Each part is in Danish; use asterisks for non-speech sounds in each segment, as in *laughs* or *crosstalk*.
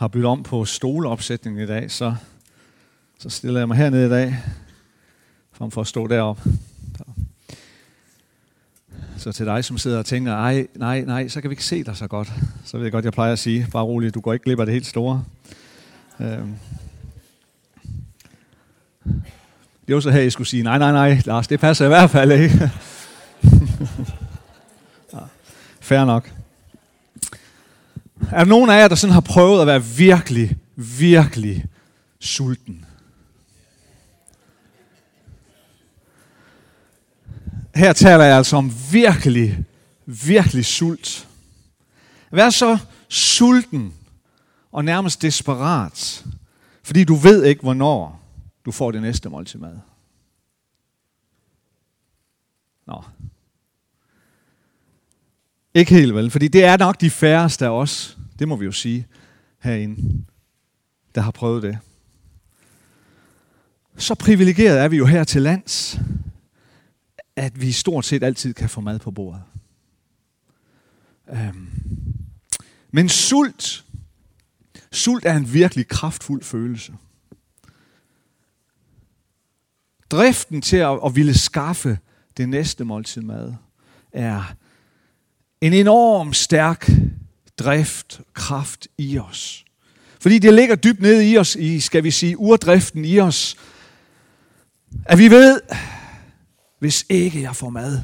har byttet om på stoleopsætningen i dag, så, så stiller jeg mig hernede i dag, frem for at stå deroppe. Så til dig, som sidder og tænker, nej, nej, nej, så kan vi ikke se dig så godt. Så ved jeg godt, jeg plejer at sige, bare roligt, du går ikke glip af det helt store. Øhm. Det var så her, jeg skulle sige, nej, nej, nej, Lars, det passer i hvert fald ikke. *laughs* Fair nok. Er der nogen af jer, der sådan har prøvet at være virkelig, virkelig sulten? Her taler jeg altså om virkelig, virkelig sult. Vær så sulten og nærmest desperat, fordi du ved ikke, hvornår du får det næste måltid mad. Nå. Ikke helt vel, fordi det er nok de færreste af os, det må vi jo sige herinde, der har prøvet det. Så privilegeret er vi jo her til lands, at vi stort set altid kan få mad på bordet. Øhm. Men sult, sult er en virkelig kraftfuld følelse. Driften til at, at ville skaffe det næste måltid mad er en enorm stærk drift, kraft i os. Fordi det ligger dybt nede i os, i, skal vi sige, urdriften i os, at vi ved, hvis ikke jeg får mad,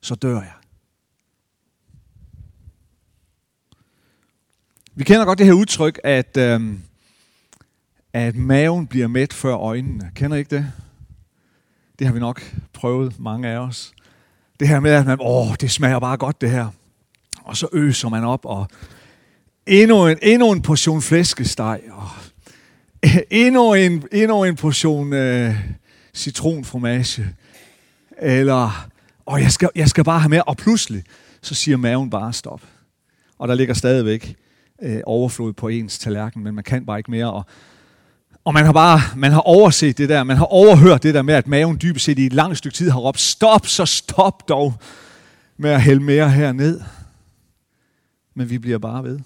så dør jeg. Vi kender godt det her udtryk, at, øh, at maven bliver mæt før øjnene. Kender I ikke det? Det har vi nok prøvet, mange af os. Det her med, at man, åh, det smager bare godt det her. Og så øser man op, og endnu en, endnu en portion flæskesteg, og *laughs* endnu en, endnu en portion øh, citronfromage, eller, åh, jeg skal, jeg skal bare have mere, og pludselig, så siger maven bare stop. Og der ligger stadigvæk øh, overflod på ens tallerken, men man kan bare ikke mere, og og man har bare man har overset det der, man har overhørt det der med, at maven dybest set i et langt stykke tid har råbt, stop, så stop dog med at hælde mere herned. Men vi bliver bare ved.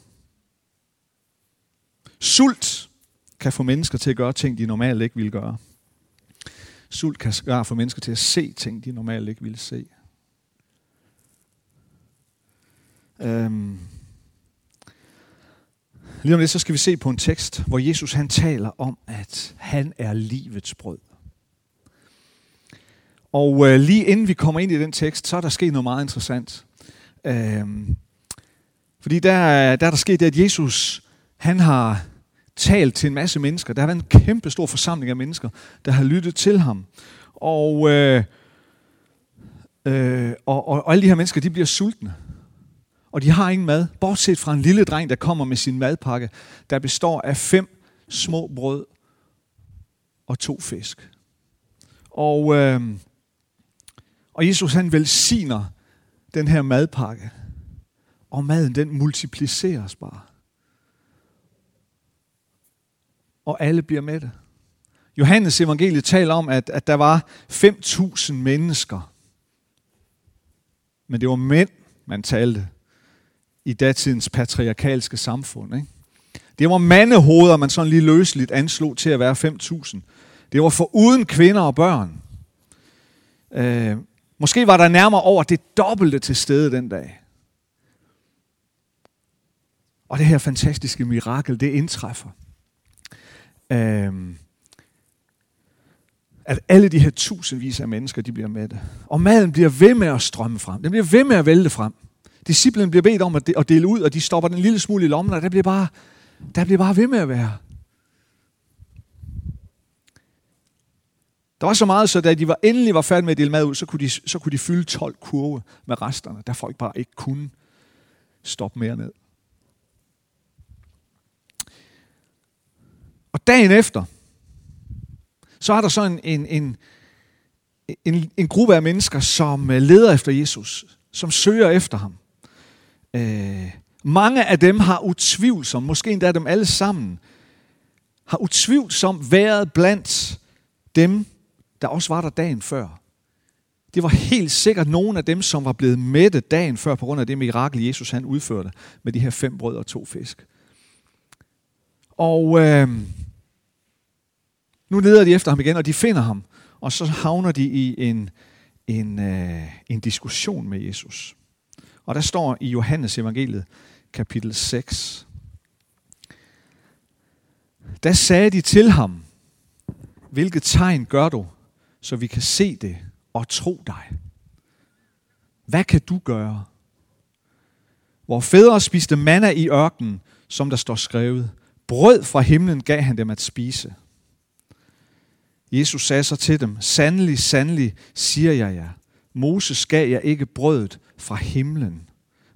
Sult kan få mennesker til at gøre ting, de normalt ikke ville gøre. Sult kan få mennesker til at se ting, de normalt ikke ville se. Øhm, Lige om lidt, så skal vi se på en tekst, hvor Jesus han taler om, at han er livets brød. Og øh, lige inden vi kommer ind i den tekst, så er der sket noget meget interessant. Øh, fordi der, der er der sket det, at Jesus han har talt til en masse mennesker. Der har været en kæmpe stor forsamling af mennesker, der har lyttet til ham. Og, øh, øh, og, og, og alle de her mennesker, de bliver sultne og de har ingen mad, bortset fra en lille dreng, der kommer med sin madpakke, der består af fem små brød og to fisk. Og, øh, og Jesus han velsigner den her madpakke, og maden den multipliceres bare. Og alle bliver med det. Johannes evangeliet taler om, at, at der var 5.000 mennesker. Men det var mænd, man talte i datidens patriarkalske samfund. Ikke? Det var mandehoveder, man sådan lige løsligt anslog til at være 5.000. Det var for uden kvinder og børn. Øh, måske var der nærmere over det dobbelte til stede den dag. Og det her fantastiske mirakel, det indtræffer. Øh, at alle de her tusindvis af mennesker, de bliver med. Og maden bliver ved med at strømme frem. Den bliver ved med at vælte frem. Disciplen bliver bedt om at dele ud, og de stopper den lille smule i lommen, og der bliver bare, der bliver bare ved med at være. Der var så meget, så da de var endelig var færdige med at dele mad ud, så kunne de, så kunne de fylde 12 kurve med resterne, der folk bare ikke kunne stoppe mere ned. Og dagen efter, så er der så en, en, en, en, en gruppe af mennesker, som øh, leder efter Jesus, som søger efter ham. Øh, mange af dem har utvivlsomt, måske endda dem alle sammen, har utvivlsomt været blandt dem, der også var der dagen før. Det var helt sikkert nogle af dem, som var blevet mætte dagen før, på grund af det mirakel, Jesus han udførte med de her fem brød og to fisk. Og øh, nu leder de efter ham igen, og de finder ham. Og så havner de i en, en, øh, en diskussion med Jesus. Og der står i Johannes evangeliet, kapitel 6. Der sagde de til ham, hvilket tegn gør du, så vi kan se det og tro dig? Hvad kan du gøre? Hvor fædre spiste manna i ørkenen, som der står skrevet. Brød fra himlen gav han dem at spise. Jesus sagde så til dem, sandelig, sandelig, siger jeg jer, Moses gav jeg ikke brødet fra himlen,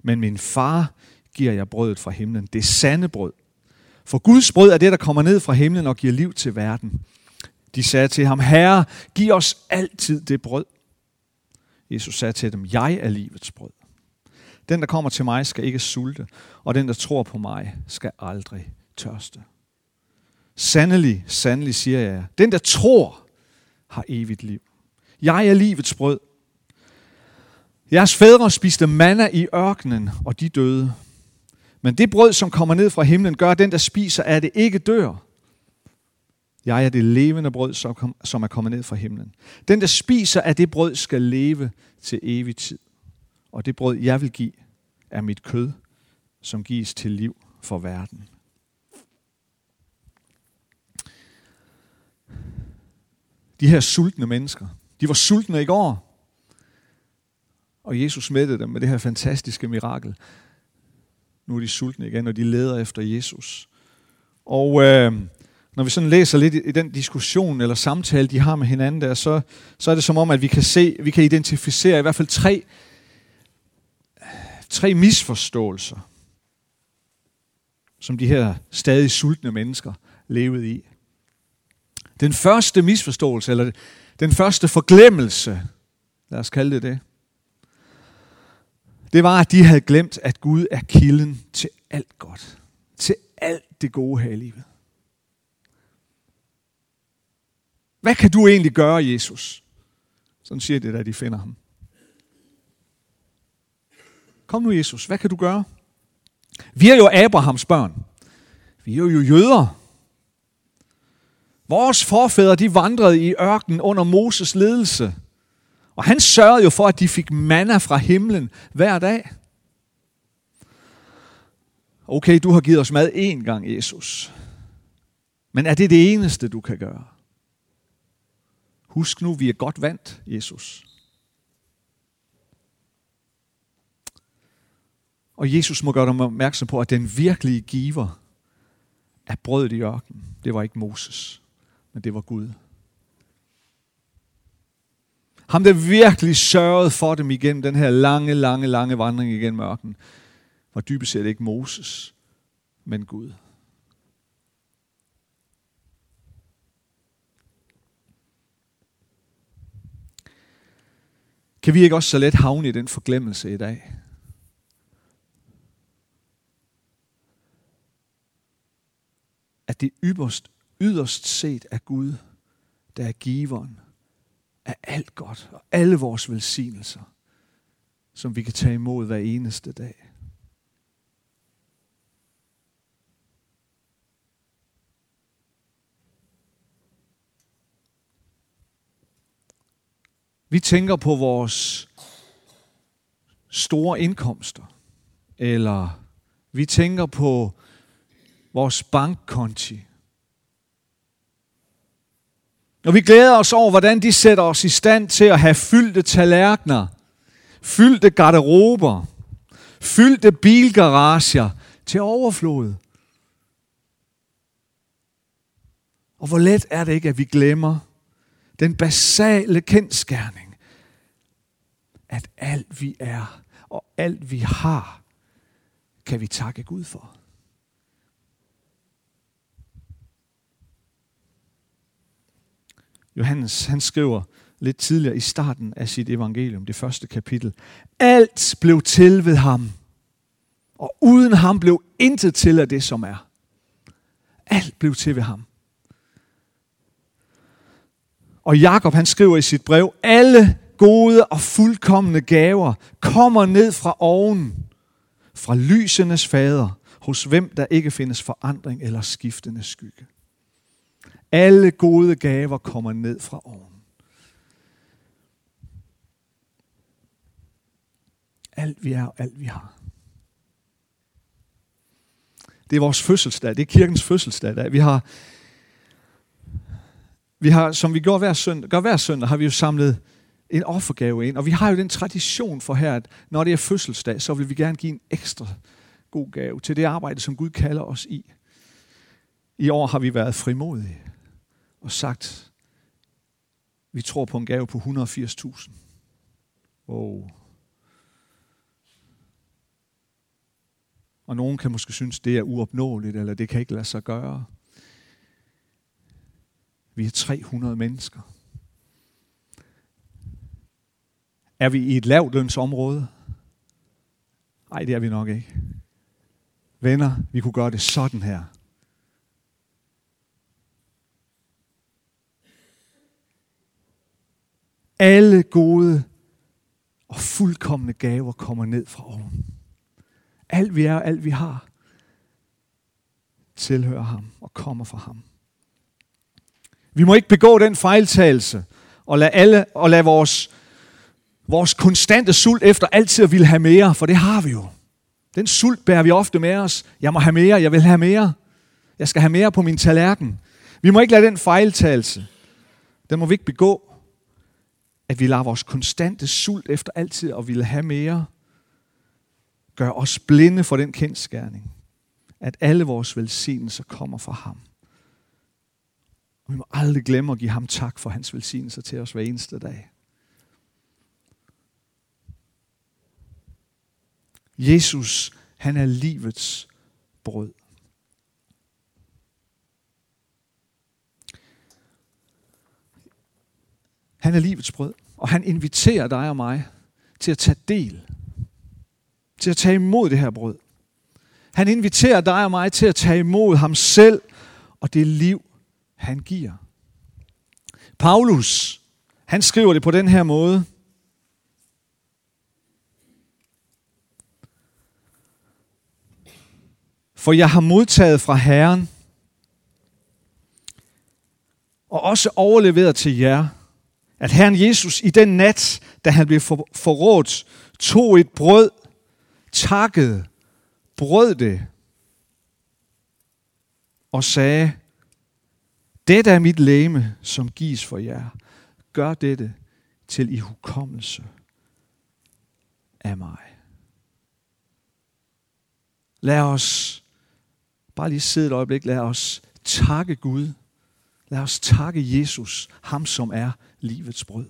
men min far giver jeg brødet fra himlen. Det er sande brød. For Guds brød er det, der kommer ned fra himlen og giver liv til verden. De sagde til ham, Herre, giv os altid det brød. Jesus sagde til dem, jeg er livets brød. Den, der kommer til mig, skal ikke sulte, og den, der tror på mig, skal aldrig tørste. Sandelig, sandelig siger jeg, den, der tror, har evigt liv. Jeg er livets brød. Jeres fædre spiste manna i ørkenen, og de døde. Men det brød, som kommer ned fra himlen, gør, den, der spiser af det, ikke dør. Jeg er det levende brød, som er kommet ned fra himlen. Den, der spiser af det brød, skal leve til evig tid. Og det brød, jeg vil give, er mit kød, som gives til liv for verden. De her sultne mennesker, de var sultne i går, og Jesus smittede dem med det her fantastiske mirakel. Nu er de sultne igen, og de leder efter Jesus. Og øh, når vi sådan læser lidt i den diskussion eller samtale, de har med hinanden der, så, så er det som om, at vi kan se, vi kan identificere i hvert fald tre, tre misforståelser, som de her stadig sultne mennesker levede i. Den første misforståelse, eller den første forglemmelse, lad os kalde det det, det var, at de havde glemt, at Gud er kilden til alt godt. Til alt det gode her i livet. Hvad kan du egentlig gøre, Jesus? Sådan siger det, da de finder ham. Kom nu, Jesus. Hvad kan du gøre? Vi er jo Abrahams børn. Vi er jo jøder. Vores forfædre, de vandrede i ørkenen under Moses ledelse. Og han sørgede jo for, at de fik manna fra himlen hver dag. Okay, du har givet os mad én gang, Jesus. Men er det det eneste, du kan gøre? Husk nu, vi er godt vant, Jesus. Og Jesus må gøre dem opmærksom på, at den virkelige giver af brødet i ørkenen, det var ikke Moses, men det var Gud. Ham, der virkelig sørgede for dem igennem den her lange, lange, lange vandring igennem ørkenen, var dybest set ikke Moses, men Gud. Kan vi ikke også så let havne i den forglemmelse i dag? At det yderst, yderst set er Gud, der er giveren af alt godt og alle vores velsignelser, som vi kan tage imod hver eneste dag. Vi tænker på vores store indkomster, eller vi tænker på vores bankkonti. Og vi glæder os over, hvordan de sætter os i stand til at have fyldte tallerkener, fyldte garderober, fyldte bilgarager til overflod. Og hvor let er det ikke, at vi glemmer den basale kendskærning, at alt vi er og alt vi har, kan vi takke Gud for. Johannes, han skriver lidt tidligere i starten af sit evangelium, det første kapitel. Alt blev til ved ham, og uden ham blev intet til af det, som er. Alt blev til ved ham. Og Jakob han skriver i sit brev, alle gode og fuldkommende gaver kommer ned fra oven, fra lysenes fader, hos hvem der ikke findes forandring eller skiftende skygge. Alle gode gaver kommer ned fra oven. Alt vi er og alt vi har. Det er vores fødselsdag. Det er kirkens fødselsdag. Vi har, vi har som vi gør hver søndag, gør hver søndag, har vi jo samlet en offergave ind. Og vi har jo den tradition for her, at når det er fødselsdag, så vil vi gerne give en ekstra god gave til det arbejde, som Gud kalder os i. I år har vi været frimodige og sagt, vi tror på en gave på 180.000. Wow. Og nogen kan måske synes, det er uopnåeligt, eller det kan ikke lade sig gøre. Vi er 300 mennesker. Er vi i et lavlønsområde? Nej, det er vi nok ikke. Venner, vi kunne gøre det sådan her. Alle gode og fuldkommende gaver kommer ned fra oven. Alt vi er, alt vi har, tilhører ham og kommer fra ham. Vi må ikke begå den fejltagelse og lade, alle, og lade vores, vores konstante sult efter altid at ville have mere, for det har vi jo. Den sult bærer vi ofte med os. Jeg må have mere, jeg vil have mere. Jeg skal have mere på min tallerken. Vi må ikke lade den fejltagelse, den må vi ikke begå, at vi lader vores konstante sult efter altid at ville have mere, gør os blinde for den kendskærning, at alle vores velsignelser kommer fra ham. Og vi må aldrig glemme at give ham tak for hans velsignelser til os hver eneste dag. Jesus, han er livets brød. Han er livets brød, og han inviterer dig og mig til at tage del, til at tage imod det her brød. Han inviterer dig og mig til at tage imod ham selv og det liv, han giver. Paulus, han skriver det på den her måde. For jeg har modtaget fra Herren, og også overleveret til jer, at Herren Jesus i den nat, da han blev forrådt, tog et brød, takkede, brød det og sagde, dette er mit læme, som gives for jer. Gør dette til i hukommelse af mig. Lad os bare lige sidde et øjeblik. Lad os takke Gud. Lad os takke Jesus, ham som er livets brød.